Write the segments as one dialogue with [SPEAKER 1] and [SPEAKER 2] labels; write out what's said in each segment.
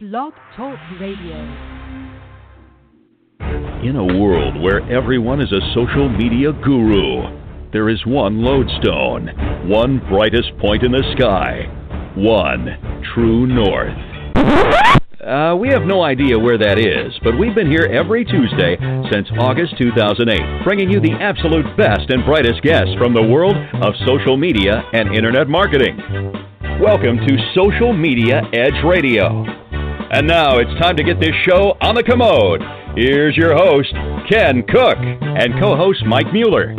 [SPEAKER 1] Blog Talk Radio.
[SPEAKER 2] In a world where everyone is a social media guru, there is one lodestone, one brightest point in the sky, one true north. Uh, we have no idea where that is, but we've been here every Tuesday since August 2008, bringing you the absolute best and brightest guests from the world of social media and internet marketing. Welcome to Social Media Edge Radio. And now it's time to get this show on the commode. Here's your host, Ken Cook, and co host Mike Mueller.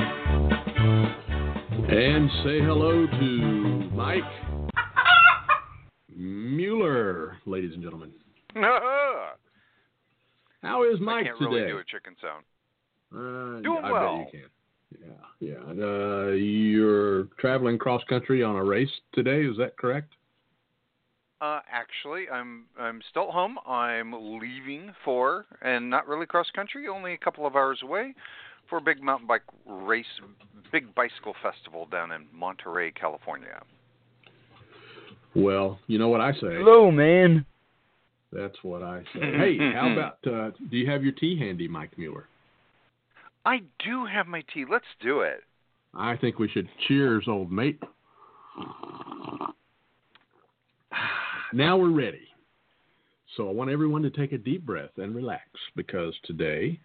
[SPEAKER 3] And say hello to Mike Mueller, ladies and gentlemen. How is Mike
[SPEAKER 4] I can't
[SPEAKER 3] today?
[SPEAKER 4] really do a chicken sound.
[SPEAKER 3] Uh,
[SPEAKER 4] Doing
[SPEAKER 3] I
[SPEAKER 4] well.
[SPEAKER 3] Bet you can. Yeah, yeah. Uh, you're traveling cross country on a race today. Is that correct?
[SPEAKER 4] Uh, actually, I'm I'm still at home. I'm leaving for and not really cross country, only a couple of hours away for a big mountain bike race, big bicycle festival down in Monterey, California.
[SPEAKER 3] Well, you know what I say.
[SPEAKER 5] Hello, man.
[SPEAKER 3] That's what I say. hey, how about? Uh, do you have your tea handy, Mike Mueller?
[SPEAKER 4] I do have my tea. Let's do it.
[SPEAKER 3] I think we should cheers, old mate. Now we're ready. So I want everyone to take a deep breath and relax because today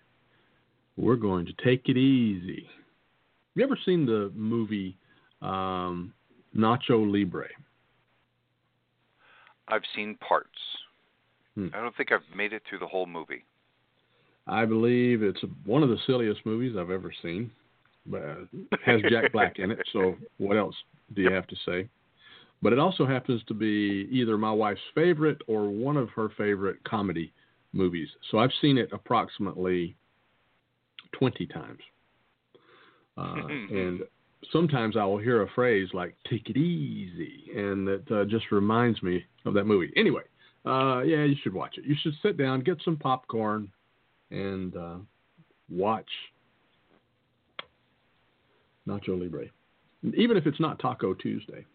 [SPEAKER 3] we're going to take it easy. Have you ever seen the movie um, Nacho Libre?
[SPEAKER 4] I've seen parts.
[SPEAKER 3] Hmm.
[SPEAKER 4] I don't think I've made it through the whole movie.
[SPEAKER 3] I believe it's one of the silliest movies I've ever seen. But it has Jack Black in it, so what else do you have to say? But it also happens to be either my wife's favorite or one of her favorite comedy movies. So I've seen it approximately 20 times. Uh, and sometimes I will hear a phrase like "take it easy," and that uh, just reminds me of that movie. Anyway, uh, yeah, you should watch it. You should sit down, get some popcorn, and uh, watch Nacho Libre, even if it's not Taco Tuesday.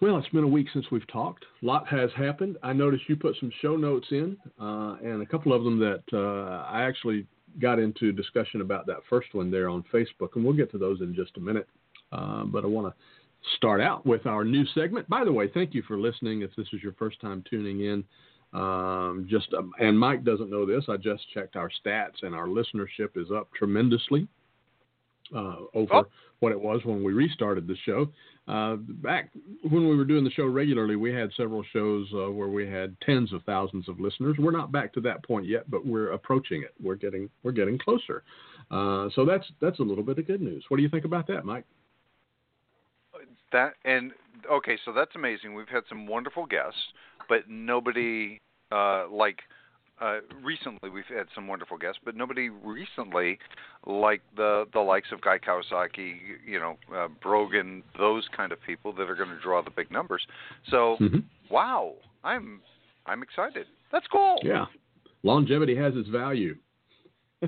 [SPEAKER 3] Well, it's been a week since we've talked. A lot has happened. I noticed you put some show notes in, uh, and a couple of them that uh, I actually got into discussion about that first one there on Facebook, and we'll get to those in just a minute. Uh, but I want to start out with our new segment. By the way, thank you for listening. If this is your first time tuning in, um, just um, and Mike doesn't know this. I just checked our stats, and our listenership is up tremendously uh, over
[SPEAKER 4] Oh.
[SPEAKER 3] what it was when we restarted the show. Uh, back when we were doing the show regularly, we had several shows uh, where we had tens of thousands of listeners. We're not back to that point yet, but we're approaching it. We're getting we're getting closer. Uh, so that's that's a little bit of good news. What do you think about that, Mike?
[SPEAKER 4] That and okay, so that's amazing. We've had some wonderful guests, but nobody uh, like uh, recently we've had some wonderful guests, but nobody recently like the the likes of Guy Kawasaki, you know, uh, Brogan, those kind of people that are going to draw the big numbers. So,
[SPEAKER 3] Mhm.
[SPEAKER 4] wow, I'm I'm excited. That's cool.
[SPEAKER 3] Yeah, longevity has its value.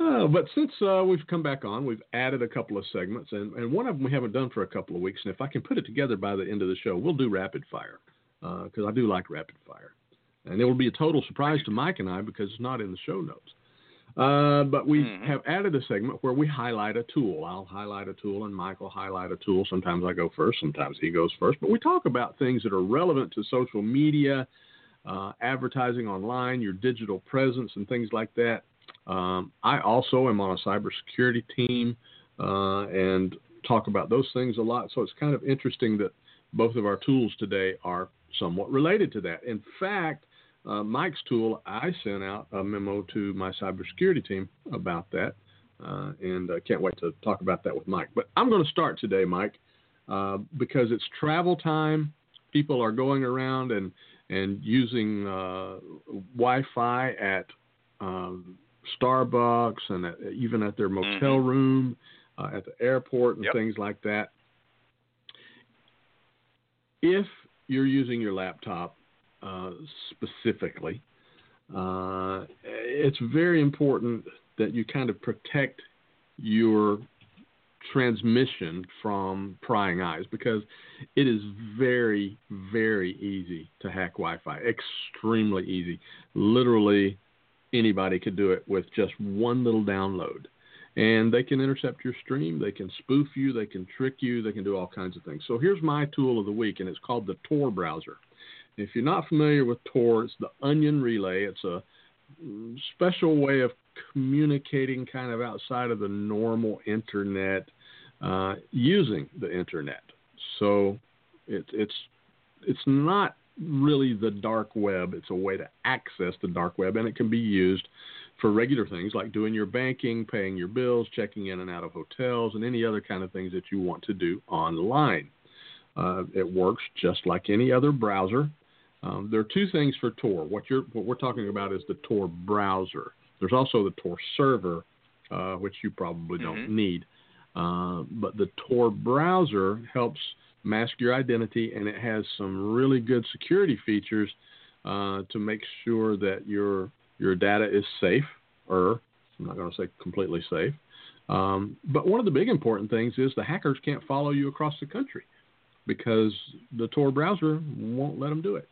[SPEAKER 3] Uh, but since uh, we've come back on, we've added a couple of segments, and, and one of them we haven't done for a couple of weeks. And if I can put it together by the end of the show, we'll do rapid fire because I do like rapid fire. And it will be a total surprise to Mike and I because it's not in the show notes. Uh, but we
[SPEAKER 4] Mhm.
[SPEAKER 3] have added a segment where we highlight a tool. I'll highlight a tool, and Mike will highlight a tool. Sometimes I go first, sometimes he goes first. But we talk about things that are relevant to social media, uh, advertising online, your digital presence, and things like that. Um, I also am on a cybersecurity team uh, and talk about those things a lot. So it's kind of interesting that both of our tools today are somewhat related to that. In fact, uh, Mike's tool, I sent out a memo to my cybersecurity team about that, uh, and I can't wait to talk about that with Mike. But I'm going to start today, Mike, uh, because it's travel time. People are going around and and using uh, Wi-Fi at um, Starbucks and at, even at their motel
[SPEAKER 4] Mhm.
[SPEAKER 3] room, uh, at the airport, and
[SPEAKER 4] Yep.
[SPEAKER 3] things like that. If you're using your laptop uh, specifically, uh, it's very important that you kind of protect your transmission from prying eyes because it is very, very easy to hack Wi Fi. Extremely easy. Literally, anybody could do it with just one little download. And they can intercept your stream, they can spoof you, they can trick you, they can do all kinds of things. So here's my tool of the week, and it's called the Tor browser. If you're not familiar with Tor, it's the Onion Relay. It's a special way of communicating kind of outside of the normal internet uh, using the internet. So it, it's it's not really the dark web. It's a way to access the dark web, and it can be used for regular things like doing your banking, paying your bills, checking in and out of hotels, and any other kind of things that you want to do online. Uh, it works just like any other browser. Um, there are two things for Tor. What, what we're talking about is the Tor browser. There's also the Tor server, uh, which you probably don't
[SPEAKER 4] mm-hmm.
[SPEAKER 3] need. Uh, but the Tor browser helps mask your identity, and it has some really good security features uh, to make sure that your your data is safe. Or I'm not going to say completely safe. Um, but one of the big important things is the hackers can't follow you across the country because the Tor browser won't let them do it.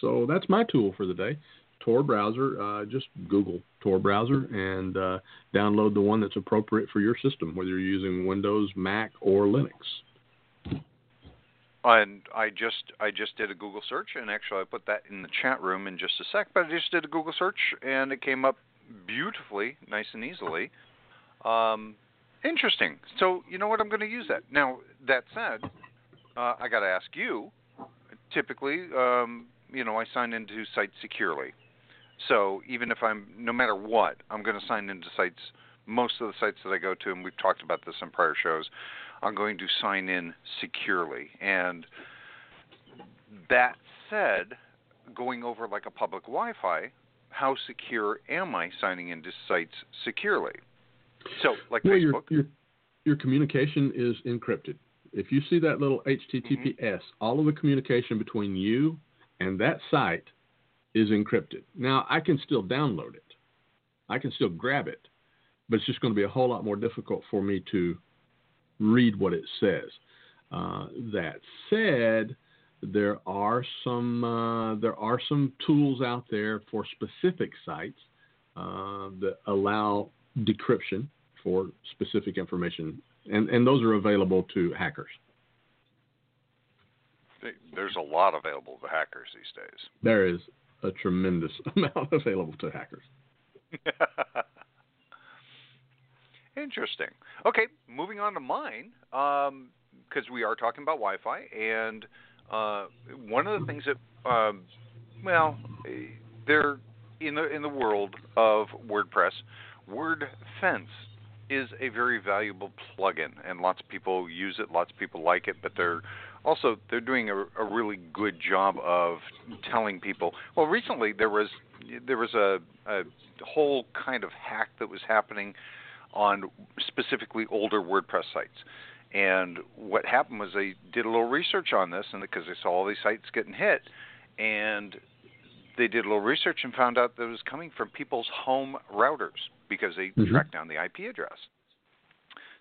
[SPEAKER 3] So that's my tool for the day. Tor browser, uh, just Google Tor browser and uh, download the one that's appropriate for your system, whether you're using Windows, Mac, or Linux.
[SPEAKER 4] And I just I just did a Google search, and actually I put that in the chat room in just a sec. But I just did a Google search, and it came up beautifully, nice and easily. Um, interesting. So you know what? I'm going to use that. Now that said, uh, I got to ask you. Typically, um, you know, I sign into sites securely. So even if I'm, no matter what, I'm going to sign into sites. Most of the sites that I go to, and we've talked about this in prior shows, I'm going to sign in securely. And that said, going over like a public Wi-Fi, how secure am I signing into sites securely? So, like
[SPEAKER 3] well,
[SPEAKER 4] Facebook,
[SPEAKER 3] your, your, your communication is encrypted. If you see that little HTTPS, mm-hmm. all of the communication between you and that site is encrypted. Now, I can still download it, I can still grab it, but it's just going to be a whole lot more difficult for me to read what it says. Uh, that said, there are some uh, there are some tools out there for specific sites uh, that allow decryption for specific information, and, and those are available to hackers
[SPEAKER 4] there's a lot available to hackers these days.
[SPEAKER 3] There is a tremendous amount available to hackers.
[SPEAKER 4] Interesting. Okay, moving on to mine, because um, we are talking about Wi-Fi, and uh, one of the things that, um, well, there in the in the world of WordPress, WordFence is a very valuable plugin, and lots of people use it. Lots of people like it, but they're also they're doing a, a really good job of telling people. Well, recently there was there was a, a whole kind of hack that was happening on specifically older WordPress sites. And what happened was they did a little research on this, and because they saw all these sites getting hit, and they did a little research and found out that it was coming from people's home routers because they mm-hmm. tracked down the IP address.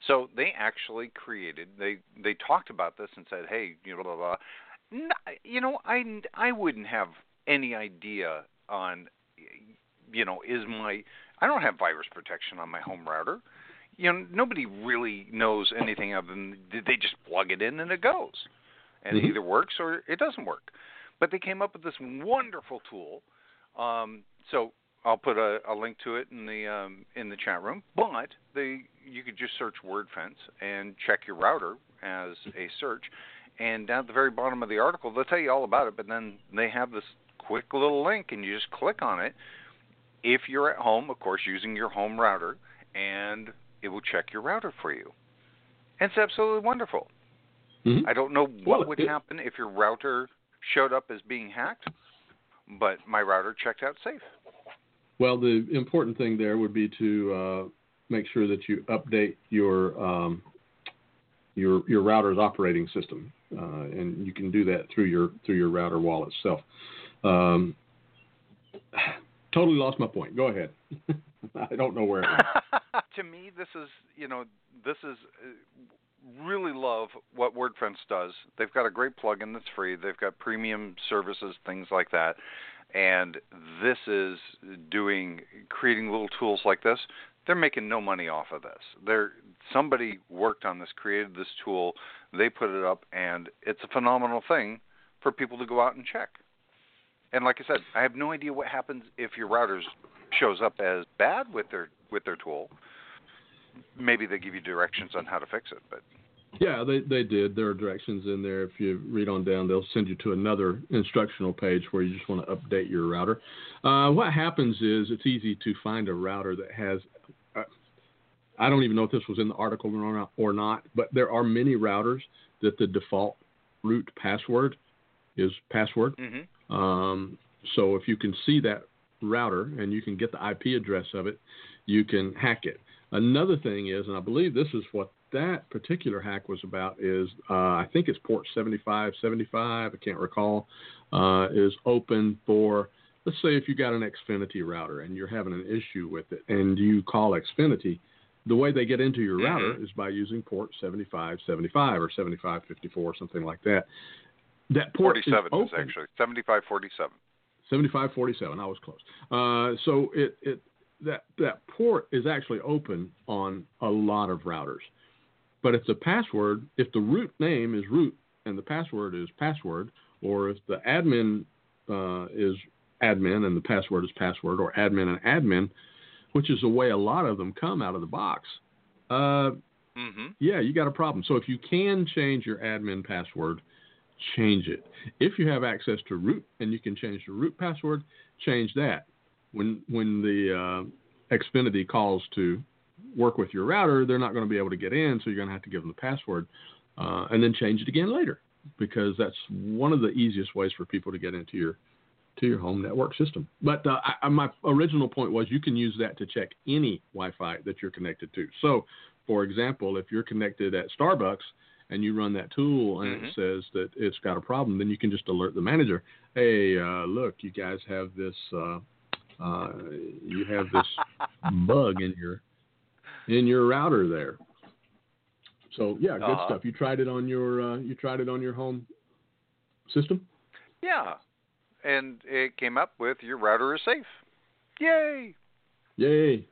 [SPEAKER 4] So they actually created they they talked about this and said, hey, you know, blah blah. blah. you know, I I wouldn't have any idea on, you know, is my I don't have virus protection on my home router. You know, nobody really knows anything other than they just plug it in and it goes, and
[SPEAKER 3] mm-hmm.
[SPEAKER 4] it either works or it doesn't work. But they came up with this wonderful tool. Um, so I'll put a, a link to it in the um, in the chat room. But they you could just search WordFence and check your router as a search, and down at the very bottom of the article they'll tell you all about it. But then they have this quick little link, and you just click on it. If you're at home, of course, using your home router, and it will check your router for you. And it's absolutely wonderful.
[SPEAKER 3] Mm-hmm.
[SPEAKER 4] I don't know what would happen if your router showed up as being hacked, but my router checked out safe.
[SPEAKER 3] Well, the important thing there would be to uh, make sure that you update your um, your your router's operating system, uh, and you can do that through your through your router wall itself. Um, totally lost my point. Go ahead. I don't know where.
[SPEAKER 4] to me, this is you know this is uh, really love what WordFence does. They've got a great plugin that's free. They've got premium services, things like that. And this is doing creating little tools like this. They're making no money off of this. They're somebody worked on this, created this tool. They put it up, and it's a phenomenal thing for people to go out and check. And like I said, I have no idea what happens if your routers shows up as bad with their with their tool. Maybe they give you directions on how to fix it, but
[SPEAKER 3] yeah, they they did. There are directions in there. If you read on down, they'll send you to another instructional page where you just want to update your router. Uh, what happens is it's easy to find a router that has. Uh, I don't even know if this was in the article or not, or not, but there are many routers that the default root password is password.
[SPEAKER 4] Mm-hmm.
[SPEAKER 3] Um, so if you can see that router and you can get the IP address of it, you can hack it. Another thing is, and I believe this is what that particular hack was about, is uh, I think it's port 7575, I can't recall, uh, is open for, let's say if you got an Xfinity router and you're having an issue with it and you call Xfinity, the way they get into your
[SPEAKER 4] mm-hmm.
[SPEAKER 3] router is by using port 7575 or 7554, something like that. That port
[SPEAKER 4] 47
[SPEAKER 3] is, open.
[SPEAKER 4] is actually 7547.
[SPEAKER 3] 7547. I was close. Uh, so it, it that that port is actually open on a lot of routers. But if the password, if the root name is root and the password is password, or if the admin uh, is admin and the password is password, or admin and admin, which is the way a lot of them come out of the box, uh,
[SPEAKER 4] mm-hmm.
[SPEAKER 3] yeah, you got a problem. So if you can change your admin password, change it. If you have access to root and you can change the root password, change that. When when the uh, Xfinity calls to work with your router, they're not going to be able to get in, so you're going to have to give them the password uh, and then change it again later because that's one of the easiest ways for people to get into your to your home network system. But uh, I, my original point was you can use that to check any Wi-Fi that you're connected to. So, for example, if you're connected at Starbucks and you run that tool and
[SPEAKER 4] mm-hmm.
[SPEAKER 3] it says that it's got a problem, then you can just alert the manager. Hey, uh, look, you guys have this. Uh, uh, you have this bug in your in your router there. So yeah, good
[SPEAKER 4] uh-huh.
[SPEAKER 3] stuff. You tried it on your uh, you tried it on your home system.
[SPEAKER 4] Yeah, and it came up with your router is safe. Yay!
[SPEAKER 3] Yay!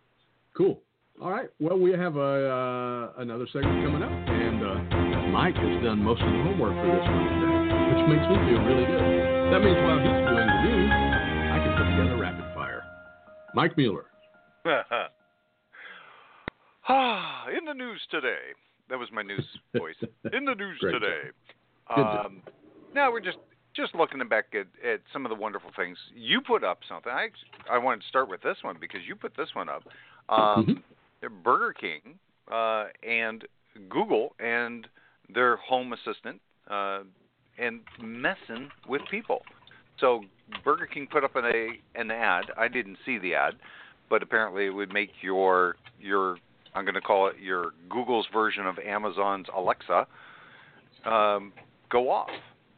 [SPEAKER 3] Cool. All right. Well, we have a uh, another segment coming up, and uh, Mike has done most of the homework for this one today, which makes me feel really good. That means while he's doing the news, I can put together rapid fire. Mike Mueller.
[SPEAKER 4] Ah, in the news today. That was my news voice. In the news today. Um, now we're just just looking back at, at some of the wonderful things you put up. Something I I wanted to start with this one because you put this one up. Um,
[SPEAKER 3] Mm-hmm.
[SPEAKER 4] Burger King uh, and Google and their Home Assistant uh, and messing with people. So Burger King put up an a an ad. I didn't see the ad, but apparently it would make your your I'm going to call it your Google's version of Amazon's Alexa um, go off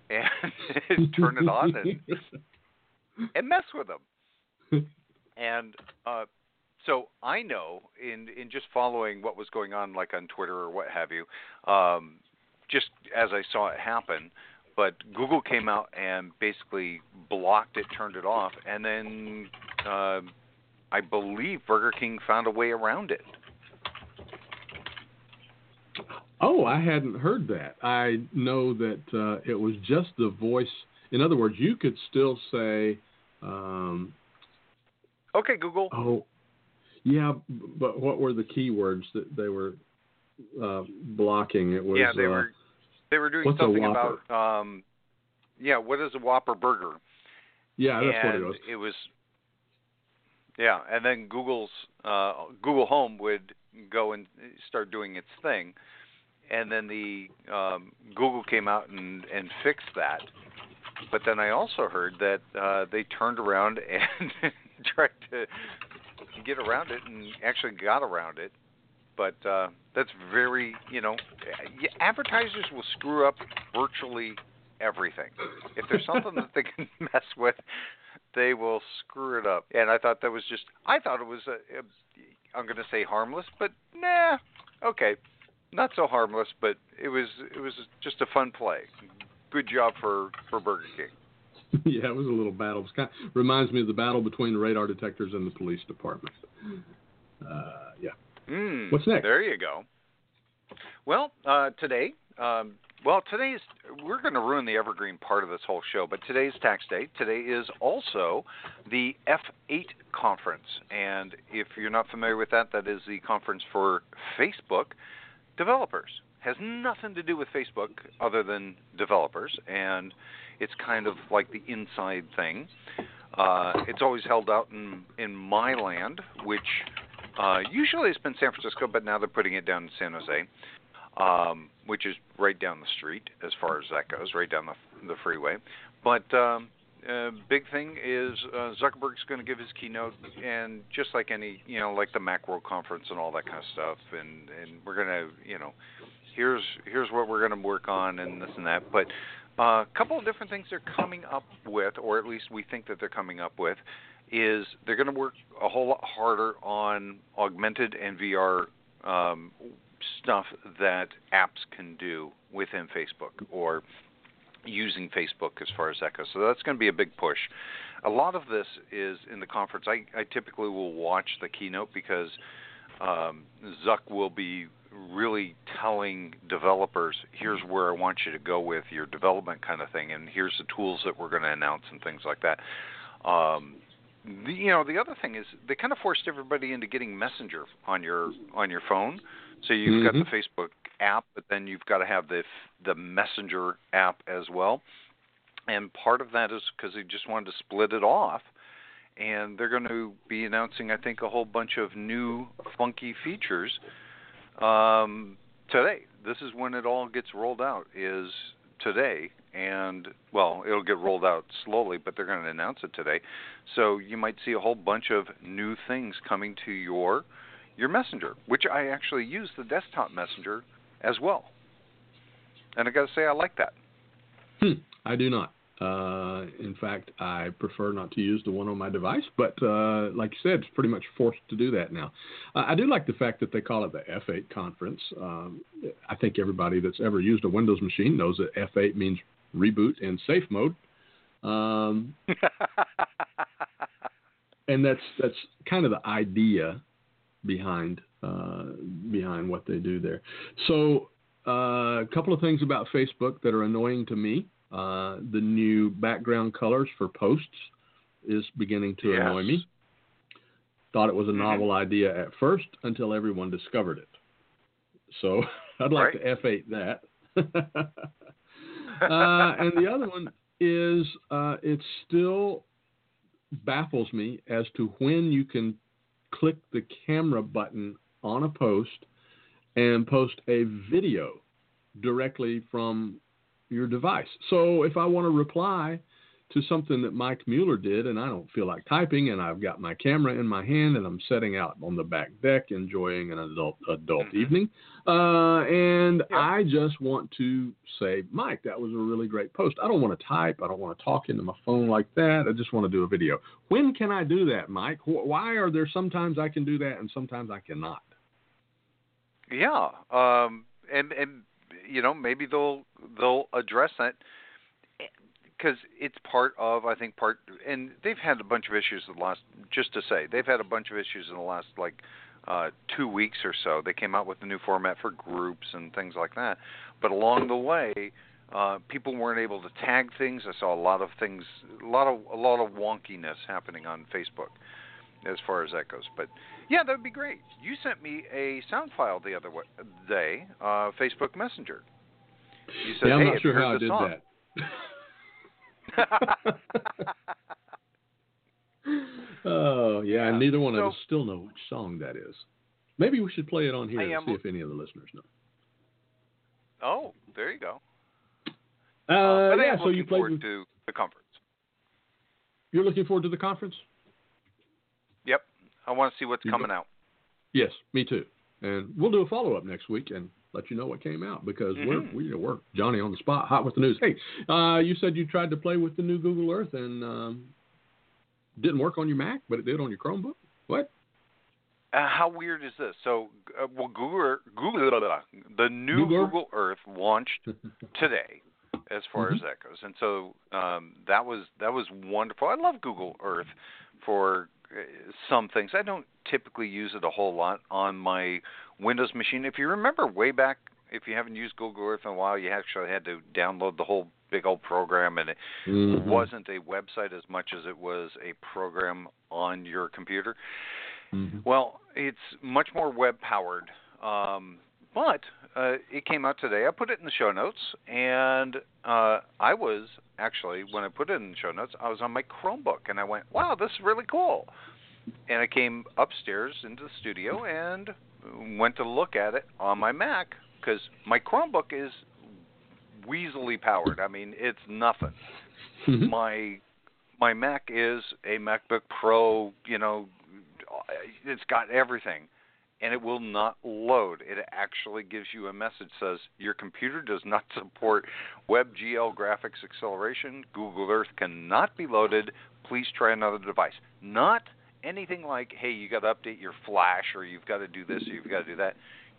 [SPEAKER 4] and turn it on and and mess with them. And uh, so I know in in just following what was going on, like on Twitter or what have you, um, just as I saw it happen. But Google came out and basically blocked it, turned it off, and then uh, I believe Burger King found a way around it.
[SPEAKER 3] Oh, I hadn't heard that. I know that uh, it was just the voice. In other words, you could still say, um,
[SPEAKER 4] Okay, Google.
[SPEAKER 3] "Oh, yeah," but what were the keywords that they were uh, blocking? It was
[SPEAKER 4] yeah, they
[SPEAKER 3] uh,
[SPEAKER 4] were they were doing something about um, yeah, what is a Whopper burger?
[SPEAKER 3] yeah, that's
[SPEAKER 4] and
[SPEAKER 3] what it was.
[SPEAKER 4] It was yeah, and then Google's uh, Google Home would go and start doing its thing, and then the um, Google came out and and fixed that. But then I also heard that uh, they turned around and tried to get around it and actually got around it. But uh, that's very, you know, advertisers will screw up virtually everything. If there's something that they can mess with, they will screw it up. And I thought that was just, I thought it was a I'm going to say harmless, but nah, okay, not so harmless, but it was it was just a fun play. Good job for for Burger King.
[SPEAKER 3] yeah, it was a little battle. It kind of, reminds me of the battle between the radar detectors and the police department. Uh, yeah.
[SPEAKER 4] Mm,
[SPEAKER 3] What's next?
[SPEAKER 4] There you go. Well, uh, today, um, well, today's we're going to ruin the evergreen part of this whole show, but today's tax day. Today is also the F8 conference, and if you're not familiar with that, that is the conference for Facebook developers. Has nothing to do with Facebook other than developers, and it's kind of like the inside thing. Uh, it's always held out in in my land, which uh, usually it's been San Francisco, but now they're putting it down in San Jose, um, which is right down the street as far as that goes, right down the the freeway. But um, uh, big thing is uh, Zuckerberg's going to give his keynote, and just like any, you know, like the MacWorld conference and all that kind of stuff, and and we're going to, you know, here's here's what we're going to work on and this and that. But a uh, couple of different things they're coming up with, or at least we think that they're coming up with, is they're going to work a whole lot harder on augmented and VR um, stuff that apps can do within Facebook or using Facebook as far as that goes. So that's going to be a big push. A lot of this is in the conference. I, I typically will watch the keynote because um, Zuck will be really telling developers, here's where I want you to go with your development kind of thing, and here's the tools that we're going to announce and things like that. Um, the, you know, the other thing is they kind of forced everybody into getting Messenger on your on your phone. So you've
[SPEAKER 3] mm-hmm.
[SPEAKER 4] got the Facebook app, but then you've got to have the the Messenger app as well. And part of that is because they just wanted to split it off, and they're going to be announcing, I think, a whole bunch of new funky features um, today. This is when it all gets rolled out. Is today, and well, it'll get rolled out slowly, but they're going to announce it today. So you might see a whole bunch of new things coming to your your messenger, which I actually use the desktop messenger as well. And I got to say, I like that.
[SPEAKER 3] Hmm, I do not. Uh, in fact, I prefer not to use the one on my device, but uh, like you said, it's pretty much forced to do that now. Uh, I do like the fact that they call it the F8 conference. Um, I think everybody that's ever used a Windows machine knows that F8 means reboot in safe mode. Um, and that's that's kind of the idea behind uh, behind what they do there. So, uh, a couple of things about Facebook that are annoying to me. Uh, the new background colors for posts is beginning to
[SPEAKER 4] yes.
[SPEAKER 3] annoy me. Thought it was a
[SPEAKER 4] mm-hmm.
[SPEAKER 3] novel idea at first until everyone discovered it. So I'd like
[SPEAKER 4] right.
[SPEAKER 3] to F8 that. uh, and the other one is uh, it still baffles me as to when you can click the camera button on a post and post a video directly from your device. So if I want to reply to something that Mike Mueller did and I don't feel like typing and I've got my camera in my hand and I'm setting out on the back deck enjoying an adult adult
[SPEAKER 4] mm-hmm.
[SPEAKER 3] evening uh, and
[SPEAKER 4] yeah.
[SPEAKER 3] I just want to say Mike that was a really great post. I don't want to type, I don't want to talk into my phone like that. I just want to do a video. When can I do that, Mike? Why are there sometimes I can do that and sometimes I cannot?
[SPEAKER 4] Yeah. Um and and you know maybe they'll they'll address that because it's part of I think part and they've had a bunch of issues in the last just to say they've had a bunch of issues in the last like uh, two weeks or so. They came out with a new format for groups and things like that, but along the way. Uh, people weren't able to tag things. I saw a lot of things, a lot of a lot of wonkiness happening on Facebook as far as that goes. But yeah, that would be great. You sent me a sound file the other way, day, uh, Facebook Messenger. You said,
[SPEAKER 3] yeah, I'm
[SPEAKER 4] hey,
[SPEAKER 3] not sure how I did
[SPEAKER 4] song.
[SPEAKER 3] that. oh yeah, and neither one
[SPEAKER 4] so,
[SPEAKER 3] of us still know which song that is. Maybe we should play it on here and see if any of the listeners know.
[SPEAKER 4] Oh, there you go.
[SPEAKER 3] Uh,
[SPEAKER 4] uh,
[SPEAKER 3] yeah, so
[SPEAKER 4] looking
[SPEAKER 3] you played.
[SPEAKER 4] forward
[SPEAKER 3] With,
[SPEAKER 4] to the conference.
[SPEAKER 3] you're looking forward to the conference?
[SPEAKER 4] Yep, I want to see what's
[SPEAKER 3] You
[SPEAKER 4] coming
[SPEAKER 3] go-
[SPEAKER 4] out.
[SPEAKER 3] Yes, me too. And we'll do a follow up next week and let you know what came out because
[SPEAKER 4] Mhm.
[SPEAKER 3] we're we we're Johnny on the spot, hot with the news. Hey, uh, you said you tried to play with the new Google Earth and um, didn't work on your Mac, but it did on your Chromebook. What?
[SPEAKER 4] uh, how weird is this? So, uh, well, Google, Google, the new
[SPEAKER 3] Google?
[SPEAKER 4] Google Earth launched today, as far
[SPEAKER 3] Mhm.
[SPEAKER 4] as that goes, and so um, that was that was wonderful. I love Google Earth for some things. I don't typically use it a whole lot on my Windows machine. If you remember way back, if you haven't used Google Earth in a while, you actually had to download the whole big old program, and it
[SPEAKER 3] Mhm.
[SPEAKER 4] wasn't a website as much as it was a program on your computer.
[SPEAKER 3] Mhm.
[SPEAKER 4] Well, it's much more web powered, um, but uh, it came out today. I put it in the show notes, and uh, I was actually when I put it in the show notes, I was on my Chromebook, and I went, "Wow, this is really cool." And I came upstairs into the studio and went to look at it on my Mac because my Chromebook is weaselly powered. I mean, it's nothing
[SPEAKER 3] Mhm.
[SPEAKER 4] my my Mac is a MacBook Pro. You know, it's got everything, and it will not load. It actually gives you a message says your computer does not support WebGL graphics acceleration. Google Earth cannot be loaded. Please try another device. Not anything like, hey, you got to update your Flash, or you've got to do this, or you've got to do that.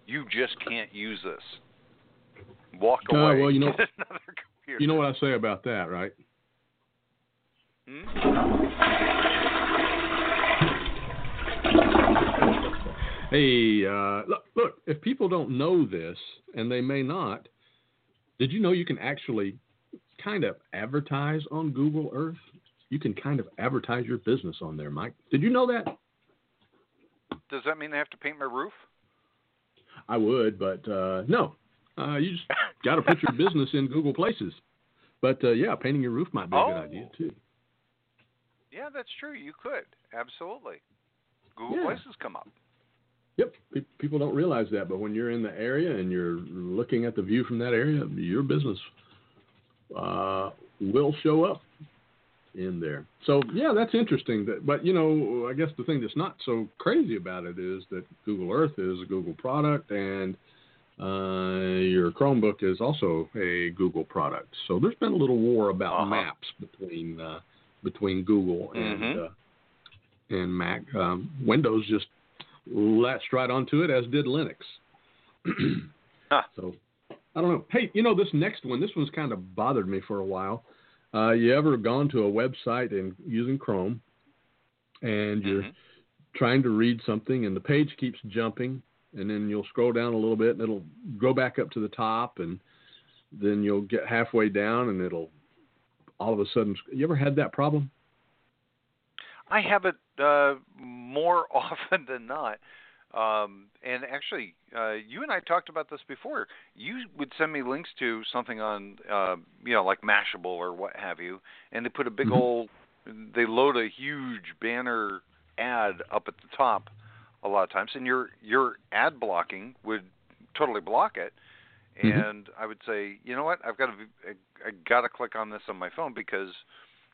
[SPEAKER 4] You just can't use this. Walk
[SPEAKER 3] Uh,
[SPEAKER 4] away.
[SPEAKER 3] well, you know-
[SPEAKER 4] Get another computer.
[SPEAKER 3] You know what I say about that, right?
[SPEAKER 4] Hmm?
[SPEAKER 3] Hey, uh, look, look, if people don't know this, and they may not, did you know you can actually kind of advertise on Google Earth? You can kind of advertise your business on there, Mike. Did you know that?
[SPEAKER 4] Does that mean I have to paint my roof?
[SPEAKER 3] I would, but uh, no. Uh, you just got to put your business in Google Places. But uh, yeah, painting your roof might be a good
[SPEAKER 4] Oh.
[SPEAKER 3] idea too.
[SPEAKER 4] Yeah, that's true. You could absolutely. Google
[SPEAKER 3] Yeah.
[SPEAKER 4] Places come up.
[SPEAKER 3] Yep, pe- people don't realize that, but when you're in the area and you're looking at the view from that area, your business uh, will show up in there. So yeah, that's interesting. That, but you know, I guess the thing that's not so crazy about it is that Google Earth is a Google product, and uh, your Chromebook is also a Google product. So there's been a little war about
[SPEAKER 4] Uh-huh.
[SPEAKER 3] maps between uh, between Google and
[SPEAKER 4] Mhm.
[SPEAKER 3] uh, and Mac. Um, Windows just latched right onto it, as did Linux.
[SPEAKER 4] Huh.
[SPEAKER 3] So I don't know. Hey, you know this next one. This one's kind of bothered me for a while. Uh, you ever gone to a website and using Chrome, and you're
[SPEAKER 4] Mhm.
[SPEAKER 3] trying to read something, and the page keeps jumping, and then you'll scroll down a little bit, and it'll go back up to the top, and then you'll get halfway down, and it'll all of a sudden. You ever had that problem?
[SPEAKER 4] I have it uh, more often than not. Um, and actually, uh, you and I talked about this before. You would send me links to something on, uh, you know, like Mashable or what have you, and they put a big
[SPEAKER 3] Mhm.
[SPEAKER 4] old, they load a huge banner ad up at the top a lot of times, and your your ad blocking would totally block it.
[SPEAKER 3] Mhm.
[SPEAKER 4] And I would say, you know what? I've got to, I, I got to click on this on my phone because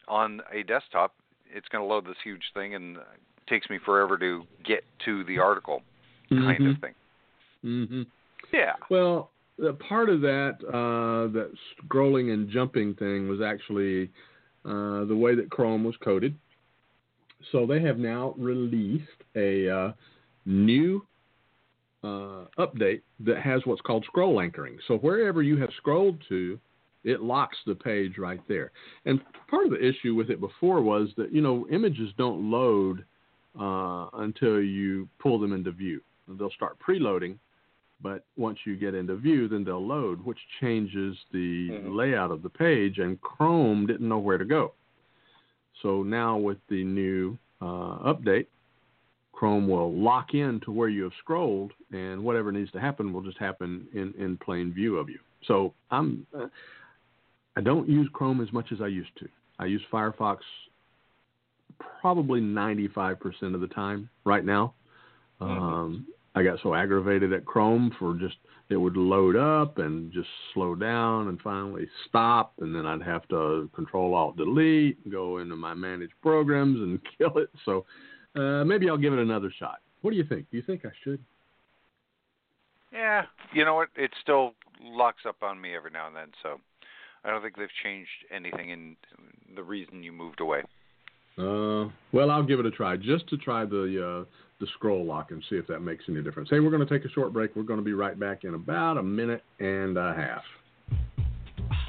[SPEAKER 4] on a desktop, it's going to load this huge thing and it takes me forever to get to the article, kind of thing.
[SPEAKER 3] Mm-hmm.
[SPEAKER 4] Yeah.
[SPEAKER 3] Well, the part of that uh, that scrolling and jumping thing was actually uh, the way that Chrome was coded. So they have now released a uh, new uh, update that has what's called scroll anchoring. So wherever you have scrolled to, it locks the page right there. And part of the issue with it before was that you know images don't load uh, until you pull them into view. They'll start preloading, but once you get into view, then they'll load, which changes the
[SPEAKER 4] Mhm.
[SPEAKER 3] layout of the page. And Chrome didn't know where to go. So now with the new uh, update, Chrome will lock in to where you have scrolled, and whatever needs to happen will just happen in, in plain view of you. So I'm uh, I don't use Chrome as much as I used to. I use Firefox probably 95% of the time right now. Um, I got so aggravated at Chrome for just it would load up and just slow down and finally stop, and then I'd have to Control Alt Delete and go into my managed programs and kill it. So uh, maybe I'll give it another shot. What do you think? Do you think I should?
[SPEAKER 4] Yeah. You know what? It still locks up on me every now and then, so I don't think they've changed anything in the reason you moved away.
[SPEAKER 3] Uh, Well, I'll give it a try just to try the uh, the scroll lock and see if that makes any difference. Hey, we're going to take a short break. We're going to be right back in about a minute and a half.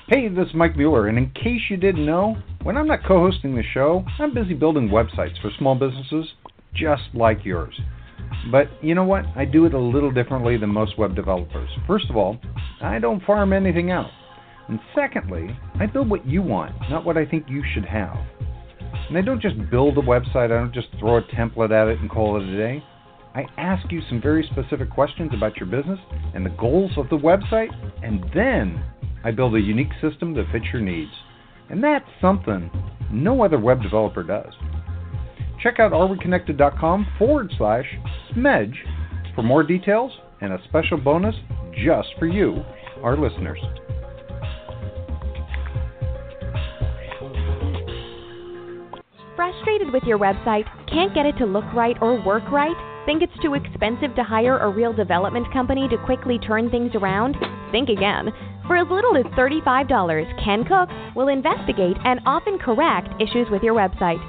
[SPEAKER 5] Hey, this is Mike Mueller, and in case you didn't know, when I'm not co hosting the show, I'm busy building websites for small businesses just like yours. But you know what? I do it a little differently than most web developers. First of all, I don't farm anything out. And secondly, I build what you want, not what I think you should have. And I don't just build a website, I don't just throw a template at it and call it a day. I ask you some very specific questions about your business and the goals of the website, and then I build a unique system that fits your needs. And that's something no other web developer does. Check out areweconnected.com forward slash smedge for more details and a special bonus just for you, our listeners.
[SPEAKER 6] Frustrated with your website? Can't get it to look right or work right? Think it's too expensive to hire a real development company to quickly turn things around? Think again. For as little as $35, Ken Cook will investigate and often correct issues with your website.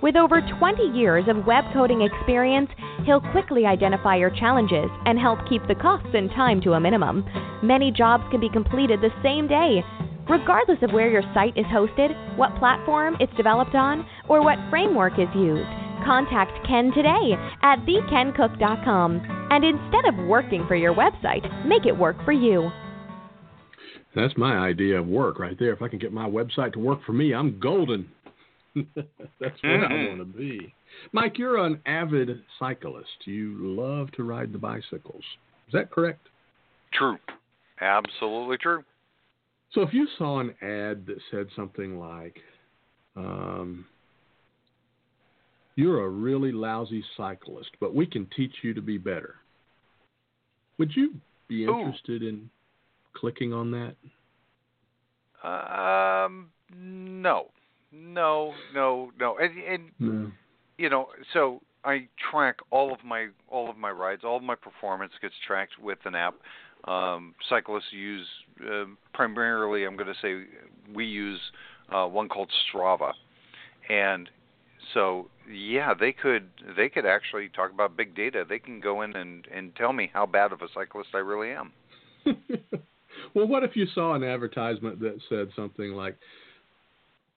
[SPEAKER 6] With over 20 years of web coding experience, he'll quickly identify your challenges and help keep the costs and time to a minimum. Many jobs can be completed the same day. Regardless of where your site is hosted, what platform it's developed on, or what framework is used, contact Ken today at thekencook.com. And instead of working for your website, make it work for you.
[SPEAKER 3] That's my idea of work right there. If I can get my website to work for me, I'm golden. That's where I want to be. Mike, you're an avid cyclist. You love to ride the bicycles. Is that correct?
[SPEAKER 4] True. Absolutely true.
[SPEAKER 3] So if you saw an ad that said something like, um, you're a really lousy cyclist, but we can teach you to be better. Would you be interested Ooh. in clicking on that?
[SPEAKER 4] Um, no, no, no, no, and, and no. you know, so I track all of my all of my rides, all of my performance gets tracked with an app um, cyclists use uh, primarily. I'm going to say we use uh, one called Strava, and so yeah, they could they could actually talk about big data. They can go in and and tell me how bad of a cyclist I really am.
[SPEAKER 3] well, what if you saw an advertisement that said something like,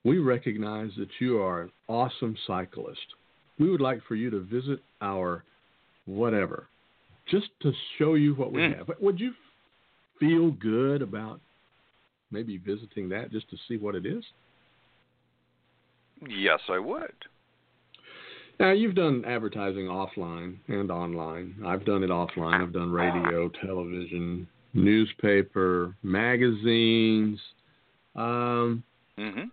[SPEAKER 3] "We recognize that you are an awesome cyclist. We would like for you to visit our whatever just to show you what we mm. have. Would you feel good about maybe visiting that just to see what it is?
[SPEAKER 4] Yes, I would.
[SPEAKER 3] Now, you've done advertising offline and online. I've done it offline. I've done radio, television, newspaper, magazines. Um,
[SPEAKER 4] mm-hmm.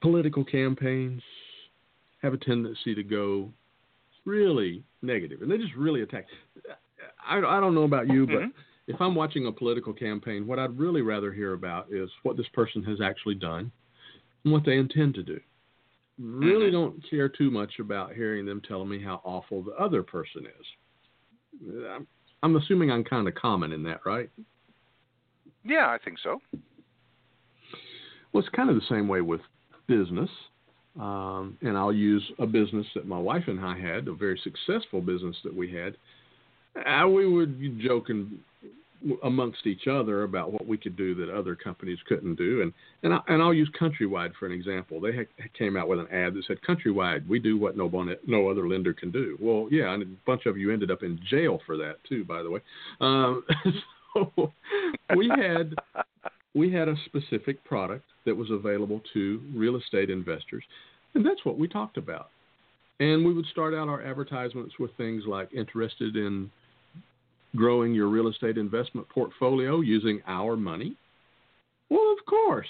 [SPEAKER 3] Political campaigns have a tendency to go really negative, and they just really attack. I, I don't know about you, but mm-hmm. if I'm watching a political campaign, what I'd really rather hear about is what this person has actually done and what they intend to do. Really mm-hmm. don't care too much about hearing them telling me how awful the other person is. I'm, I'm assuming I'm kind of common in that, right?
[SPEAKER 4] Yeah, I think so.
[SPEAKER 3] Well, it's kind of the same way with business. Um, and I'll use a business that my wife and I had, a very successful business that we had. We would joke amongst each other about what we could do that other companies couldn't do. And and, I, and I'll use Countrywide for an example. They came out with an ad that said, "Countrywide, we do what no one, no other lender can do." Well, yeah, and a bunch of you ended up in jail for that too, by the way. Um, so we had we had a specific product that was available to real estate investors, and that's what we talked about. And we would start out our advertisements with things like interested in growing your real estate investment portfolio using our money? Well, of course.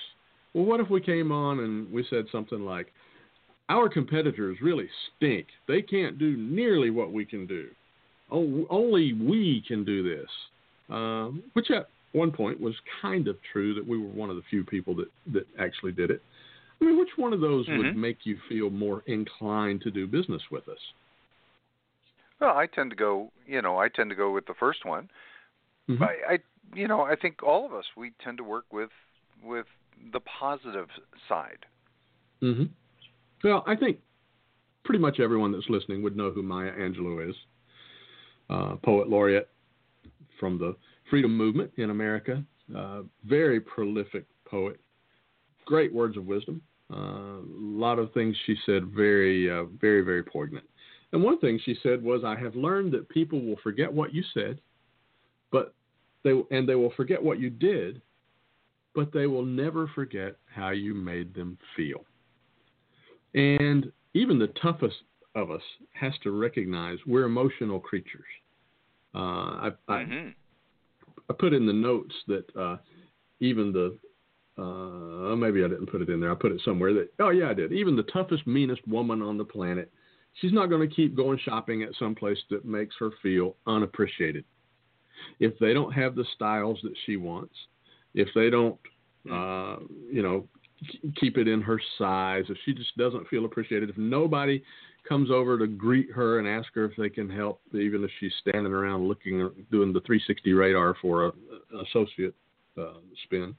[SPEAKER 3] Well, what if we came on and we said something like, our competitors really stink. They can't do nearly what we can do. Oh, only we can do this. Um, which one point was kind of true that we were one of the few people that, that actually did it. I mean, which one of those mm-hmm. would make you feel more inclined to do business with us?
[SPEAKER 4] Well, I tend to go, you know, I tend to go with the first one.
[SPEAKER 3] Mm-hmm.
[SPEAKER 4] I, I, you know, I think all of us we tend to work with with the positive side.
[SPEAKER 3] Mm-hmm. Well, I think pretty much everyone that's listening would know who Maya Angelou is. Uh, poet laureate from the freedom movement in America, uh, very prolific poet, great words of wisdom. Uh, a lot of things she said very, uh, very, very poignant. And one thing she said was, "I have learned that people will forget what you said, but they and they will forget what you did, but they will never forget how you made them feel." And even the toughest of us has to recognize we're emotional creatures. Uh, I,
[SPEAKER 4] mm-hmm.
[SPEAKER 3] I, put in the notes that uh, even the uh, maybe I didn't put it in there. I put it somewhere that oh yeah I did. Even the toughest, meanest woman on the planet she's not going to keep going shopping at some place that makes her feel unappreciated. If they don't have the styles that she wants, if they don't, hmm. uh, you know, keep it in her size, if she just doesn't feel appreciated, if nobody comes over to greet her and ask her if they can help, even if she's standing around looking, doing the 360 radar for a, a associate uh, spin.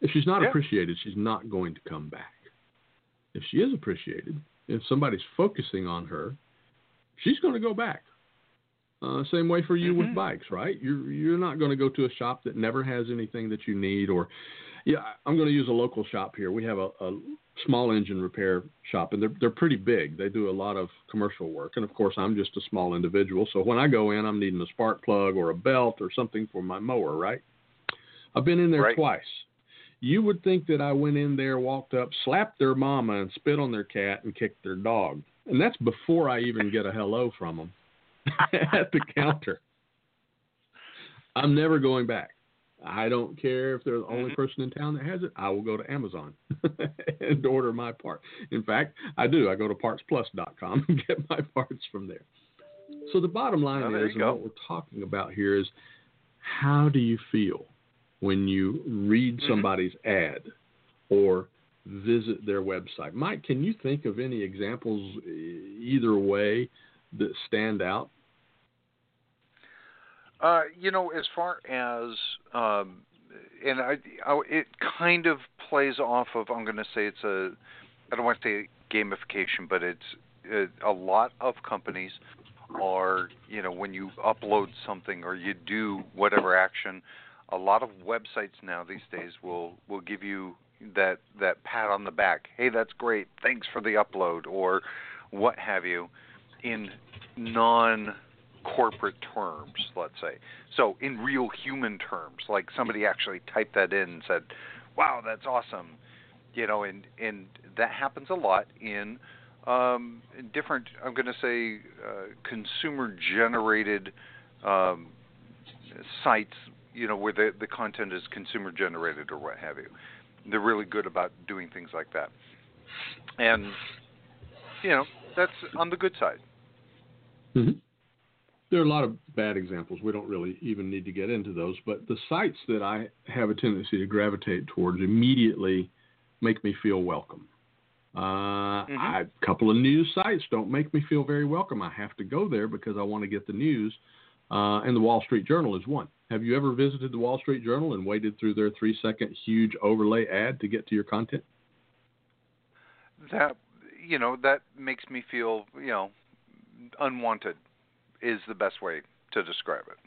[SPEAKER 3] If she's not
[SPEAKER 4] yeah.
[SPEAKER 3] appreciated, she's not going to come back. If she is appreciated, if somebody's focusing on her, she's going to go back. Uh, same way for you
[SPEAKER 4] mm-hmm.
[SPEAKER 3] with bikes, right? You're you're not going to go to a shop that never has anything that you need, or yeah, I'm going to use a local shop here. We have a, a small engine repair shop, and they're they're pretty big. They do a lot of commercial work, and of course, I'm just a small individual. So when I go in, I'm needing a spark plug or a belt or something for my mower, right? I've been in there
[SPEAKER 4] right.
[SPEAKER 3] twice you would think that I went in there, walked up, slapped their mama, and spit on their cat and kicked their dog. And that's before I even get a hello from them at the counter. I'm never going back. I don't care if they're the only
[SPEAKER 4] mm-hmm.
[SPEAKER 3] person in town that has it. I will go to Amazon and order my part. In fact, I do. I go to partsplus.com and get my parts from there. So the bottom line
[SPEAKER 4] oh,
[SPEAKER 3] is, and what we're talking about here is, how do you feel? when you read
[SPEAKER 4] mm-hmm.
[SPEAKER 3] somebody's ad or visit their website. Mike, can you think of any examples either way that stand out?
[SPEAKER 4] Uh, you know, as far as um, and I, I, it kind of plays off of. I'm going to say it's a. I don't want to say gamification, but it's it, a lot of companies are you know when you upload something or you do whatever action a lot of websites now these days will will give you that that pat on the back. Hey, that's great. Thanks for the upload or what have you in non corporate terms, let's say. So in real human terms, like somebody actually typed that in and said, "Wow, that's awesome." You know, and and that happens a lot in um, different. I'm going to say uh, consumer generated um, sites you know, where the the content is consumer generated or what have you. They're really good about doing things like that, and you know, that's on the good side.
[SPEAKER 3] Mm-hmm. There are a lot of bad examples. We don't really even need to get into those, but the sites that I have a tendency to gravitate towards immediately make me feel welcome. Uh,
[SPEAKER 4] mm-hmm.
[SPEAKER 3] I, a couple of news sites don't make me feel very welcome. I have to go there because I want to get the news, uh, and the Wall Street Journal is one. Have you ever visited the Wall Street Journal and waited through their three second huge overlay ad to get to your content?
[SPEAKER 4] That you know that makes me feel you know unwanted is the best way to describe it.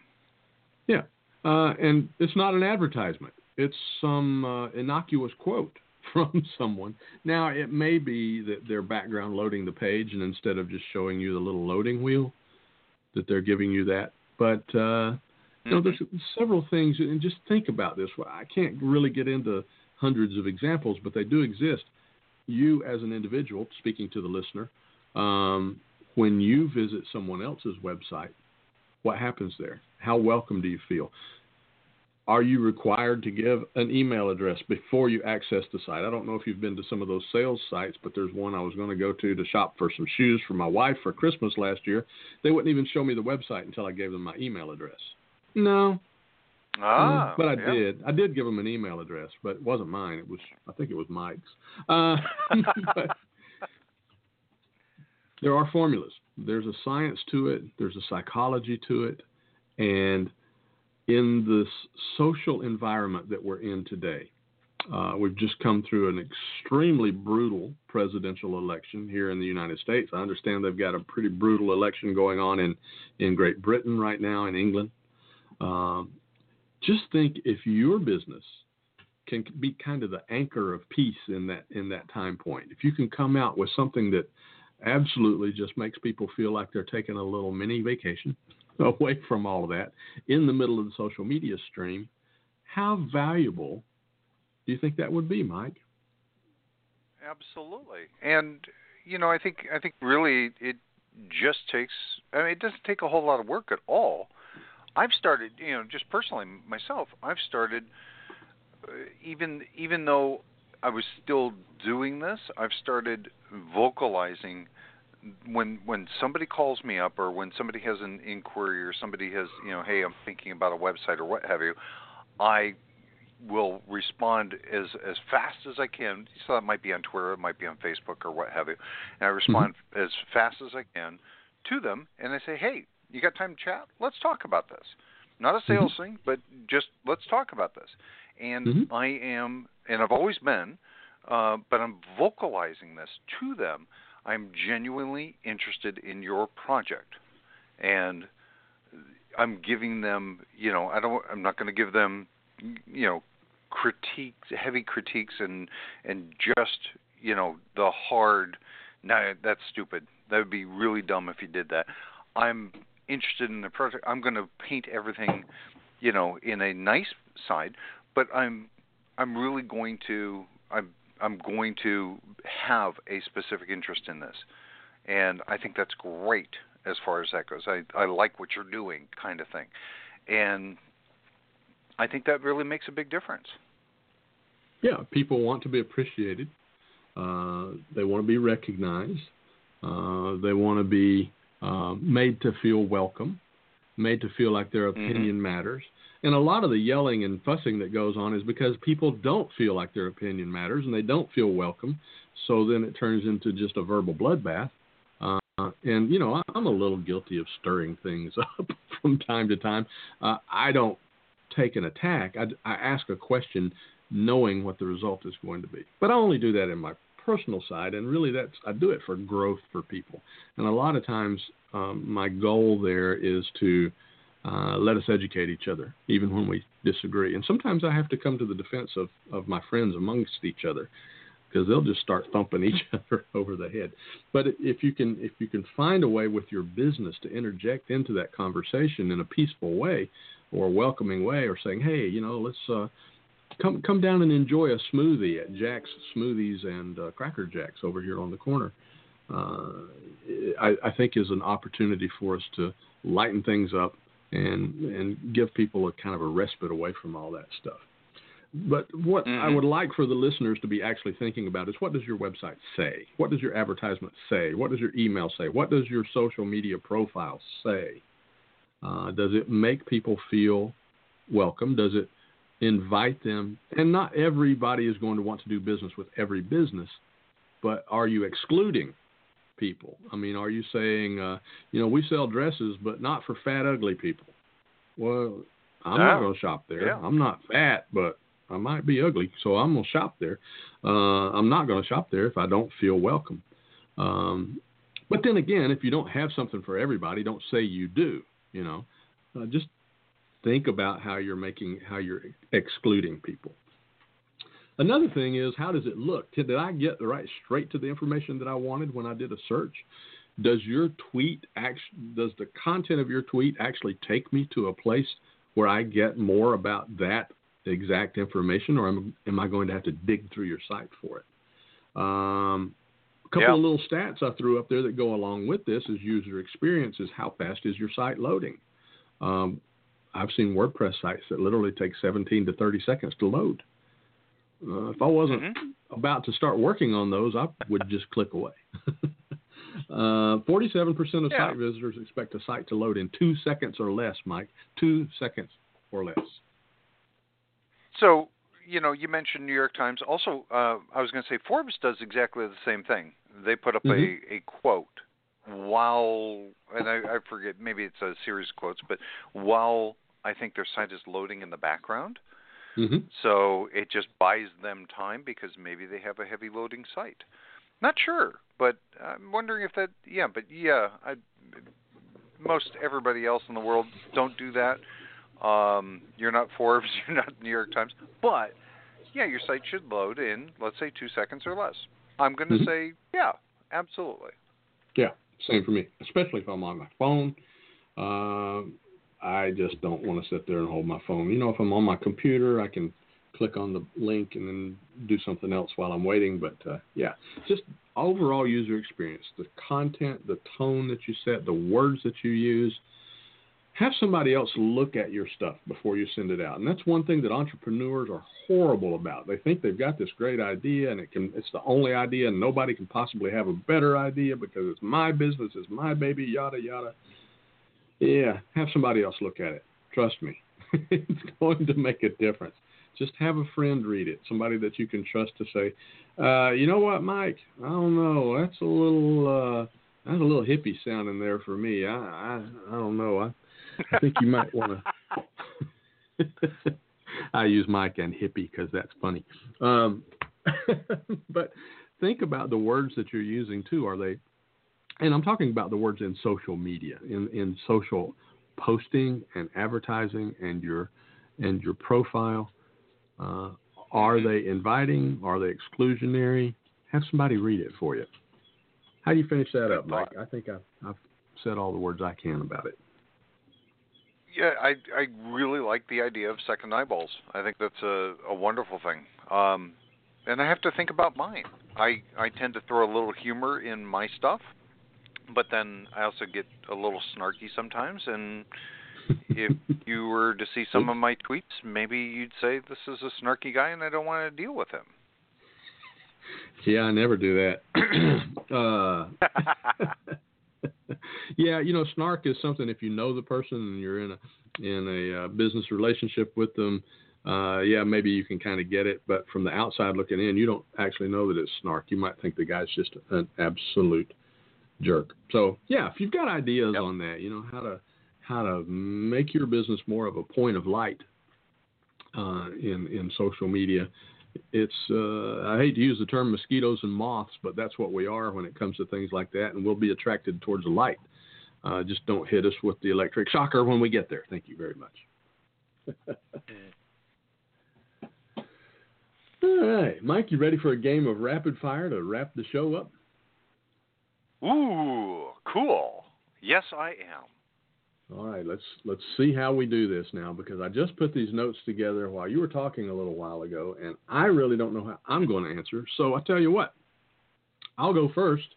[SPEAKER 3] Yeah, uh, and it's not an advertisement. It's some uh, innocuous quote from someone. Now it may be that they're background loading the page, and instead of just showing you the little loading wheel, that they're giving you that. But uh, you know, there's several things, and just think about this. I can't really get into hundreds of examples, but they do exist. You, as an individual, speaking to the listener, um, when you visit someone else's website, what happens there? How welcome do you feel? Are you required to give an email address before you access the site? I don't know if you've been to some of those sales sites, but there's one I was going to go to to shop for some shoes for my wife for Christmas last year. They wouldn't even show me the website until I gave them my email address. No.
[SPEAKER 4] Ah,
[SPEAKER 3] but I
[SPEAKER 4] yeah.
[SPEAKER 3] did. I did give them an email address, but it wasn't mine. It was, I think it was Mike's. Uh, but there are formulas. There's a science to it. There's a psychology to it, and in this social environment that we're in today, Uh, we've just come through an extremely brutal presidential election here in the United States. I understand they've got a pretty brutal election going on in, in Great Britain right now, in England. Um, just think if your business can be kind of the anchor of peace in that in that time point. If you can come out with something that absolutely just makes people feel like they're taking a little mini vacation away from all of that in the middle of the social media stream, how valuable do you think that would be, Mike?
[SPEAKER 4] Absolutely. And you know, I think I think really it just takes I mean it doesn't take a whole lot of work at all. I've started, you know, just personally myself, I've started uh, even even though I was still doing this, I've started vocalizing when when somebody calls me up or when somebody has an inquiry or somebody has, you know, hey, I'm thinking about a website or what have you, I will respond as as fast as I can. So that might be on Twitter, it might be on Facebook or what have you. And I respond mm-hmm. as fast as I can to them and I say, "Hey, you got time to chat? Let's talk about this." Not a sales mm-hmm. thing, but just let's talk about this. And mm-hmm. I am and I've always been uh, but I'm vocalizing this to them. I'm genuinely interested in your project, and I'm giving them, you know, I don't, I'm not going to give them, you know, critiques, heavy critiques, and and just, you know, the hard. No, that's stupid. That would be really dumb if you did that. I'm interested in the project. I'm going to paint everything, you know, in a nice side, but I'm I'm really going to I'm I'm going to have a specific interest in this, and I think that's great as far as that goes. I I like what you're doing, kind of thing, and I think that really makes a big difference.
[SPEAKER 3] Yeah, people want to be appreciated. Uh, they want to be recognized. Uh, they want to be uh, made to feel welcome, made to feel like their mm-hmm. opinion mm-hmm. matters. And a lot of the yelling and fussing that goes on is because people don't feel like their opinion matters and they don't feel welcome. So then it turns into just a verbal bloodbath. Uh, and, you know, I'm a little guilty of stirring things up from time to time. Uh, I don't take an attack, I, I ask a question knowing what the result is going to be. But I only do that in my personal side, and really that's I do it for growth for people. And a lot of times, um, my goal there is to uh, let us educate each other, even when we disagree. And sometimes I have to come to the defense of, of my friends amongst each other because they'll just start thumping each other over the head. But if you can if you can find a way with your business to interject into that conversation in a peaceful way or a welcoming way or saying, "Hey, you know, let's uh, come come down and enjoy a smoothie at Jack's Smoothies and uh, Cracker Jacks over here on the corner." Uh, I, I think is an opportunity for us to lighten things up and and give people a kind of a respite away from all that stuff. But what mm-hmm. I would like for the listeners to be actually thinking about is what does your website say? What does your advertisement say? What does your email say? What does your social media profile say? Uh, does it make people feel welcome? Does it invite them? And not everybody is going to want to do business with every business, but are you excluding people? I mean, are you saying, uh, you know, we sell dresses, but not for fat, ugly people? Well, I'm not going to shop there. Yeah. I'm not fat, but I might be ugly, so I'm going to shop there. Uh, I'm not going to shop there if I don't feel welcome. Um, but then again, if you don't have something for everybody, don't say you do. You know, uh, just think about how you're making how you're excluding people. Another thing is, how does it look? Did I get the right straight to the information that I wanted when I did a search? Does your tweet actually, does the content of your tweet actually take me to a place where I get more about that exact information, or am, am I going to have to dig through your site for it? Um, a couple
[SPEAKER 4] yeah.
[SPEAKER 3] of little stats I threw up there that go along with this is user experience is how fast is your site loading. Um, I've seen WordPress sites that literally take 17 to 30 seconds to load. Uh, if I wasn't mm-hmm. about to start working on those, I would just click away. uh, 47% of yeah. site visitors expect a site to load in two seconds or less, Mike. Two seconds or less.
[SPEAKER 4] So, you know, you mentioned New York Times. Also, uh, I was going to say Forbes does exactly the same thing. They put up mm-hmm. a, a quote while, and I, I forget, maybe it's a series of quotes, but while I think their site is loading in the background,
[SPEAKER 3] hmm
[SPEAKER 4] So it just buys them time because maybe they have a heavy loading site. Not sure, but I'm wondering if that. Yeah, but yeah, I, most everybody else in the world don't do that. Um, you're not Forbes, you're not New York Times, but yeah, your site should load in, let's say, two seconds or less. I'm going to
[SPEAKER 3] Mhm.
[SPEAKER 4] say, yeah, absolutely.
[SPEAKER 3] Yeah, same for me, especially if I'm on my phone. Um, I just don't want to sit there and hold my phone. You know, if I'm on my computer, I can click on the link and then do something else while I'm waiting. But uh, yeah, just overall user experience, the content, the tone that you set, the words that you use. Have somebody else look at your stuff before you send it out, and that's one thing that entrepreneurs are horrible about. They think they've got this great idea, and it can it's the only idea, and nobody can possibly have a better idea because it's my business, it's my baby, yada yada. Yeah, have somebody else look at it. Trust me, it's going to make a difference. Just have a friend read it, somebody that you can trust to say, uh, you know what, Mike? I don't know. That's a little uh, that's a little hippie sounding there for me. I I, I don't know. I I think you might want to. I use Mike and hippie because that's funny. Um, but think about the words that you're using too. Are they? And I'm talking about the words in social media, in in social posting and advertising, and your and your profile. Uh, are they inviting? Are they exclusionary? Have somebody read it for you. How do you finish that up, Mike? I think I've, I've said all the words I can about it.
[SPEAKER 4] Yeah, I I really like the idea of second eyeballs. I think that's a a wonderful thing. Um, and I have to think about mine. I I tend to throw a little humor in my stuff, but then I also get a little snarky sometimes. And if you were to see some of my tweets, maybe you'd say this is a snarky guy, and I don't want to deal with him.
[SPEAKER 3] Yeah, I never do that. uh, yeah, you know, snark is something if you know the person and you're in a in a uh, business relationship with them. Uh, yeah, maybe you can kind of get it, but from the outside looking in, you don't actually know that it's snark. You might think the guy's just an absolute jerk. So yeah, if you've got ideas
[SPEAKER 4] Yep.
[SPEAKER 3] on that, you know how to how to make your business more of a point of light uh, in in social media. It's uh, I hate to use the term mosquitoes and moths, but that's what we are when it comes to things like that, and we'll be attracted towards the light. Uh, just don't hit us with the electric shocker when we get there. Thank you very much. All right, Mike, you ready for a game of rapid fire to wrap the show up?
[SPEAKER 4] Ooh, cool. Yes, I am.
[SPEAKER 3] All right, let's let's see how we do this now because I just put these notes together while you were talking a little while ago, and I really don't know how I'm going to answer. So I tell you what, I'll go first,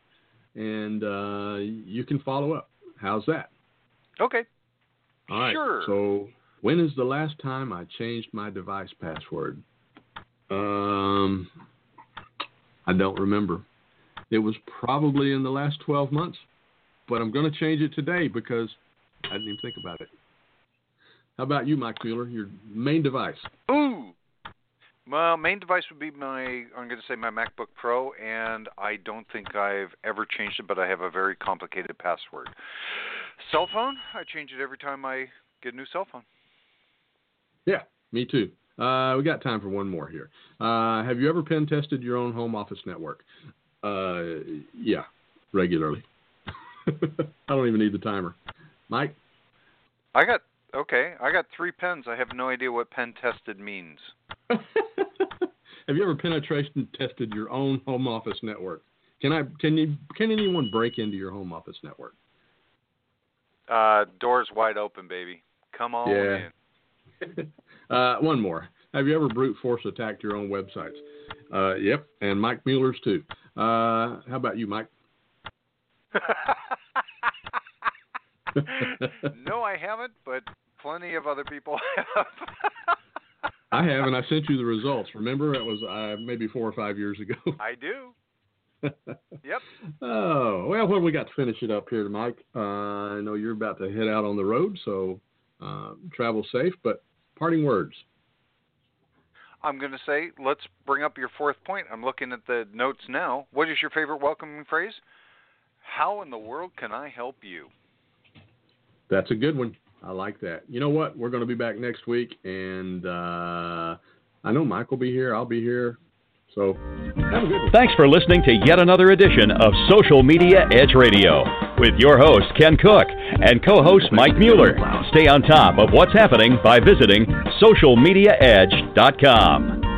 [SPEAKER 3] and uh, you can follow up. How's that?
[SPEAKER 4] Okay.
[SPEAKER 3] All right.
[SPEAKER 4] Sure.
[SPEAKER 3] So when is the last time I changed my device password? Um, I don't remember. It was probably in the last 12 months, but I'm going to change it today because I didn't even think about it. How about you, Mike Mueller? Your main device?
[SPEAKER 4] Ooh. Well, main device would be my I'm going to say my MacBook Pro, and I don't think I've ever changed it, but I have a very complicated password. Cell phone, I change it every time I get a new cell phone.
[SPEAKER 3] Yeah, me too. Uh, we got time for one more here. Uh, have you ever pen tested your own home office network? Uh, yeah, regularly. I don't even need the timer. Mike?
[SPEAKER 4] I got okay. I got three pens. I have no idea what pen tested means.
[SPEAKER 3] Have you ever penetration tested your own home office network? Can I? Can you? Can anyone break into your home office network?
[SPEAKER 4] Uh, doors wide open, baby. Come on
[SPEAKER 3] Yeah.
[SPEAKER 4] in.
[SPEAKER 3] uh, one more. Have you ever brute force attacked your own websites? Uh, yep, and Mike Mueller's too. Uh, how about you, Mike?
[SPEAKER 4] no, I haven't, but plenty of other people have.
[SPEAKER 3] I have, and I sent you the results. Remember, it was uh, maybe four or five years ago.
[SPEAKER 4] I do. Yep.
[SPEAKER 3] Oh well, what do we got to finish it up here, Mike? Uh, I know you're about to head out on the road, so uh, travel safe. But parting words.
[SPEAKER 4] I'm going to say, let's bring up your fourth point. I'm looking at the notes now. What is your favorite welcoming phrase? How in the world can I help you?
[SPEAKER 3] That's a good one. I like that. You know what? We're going to be back next week, and uh, I know Mike will be here. I'll be here. So have a good one.
[SPEAKER 2] Thanks for listening to yet another edition of Social Media Edge Radio with your host, Ken Cook, and co host Mike Mueller. Stay on top of what's happening by visiting socialmediaedge.com.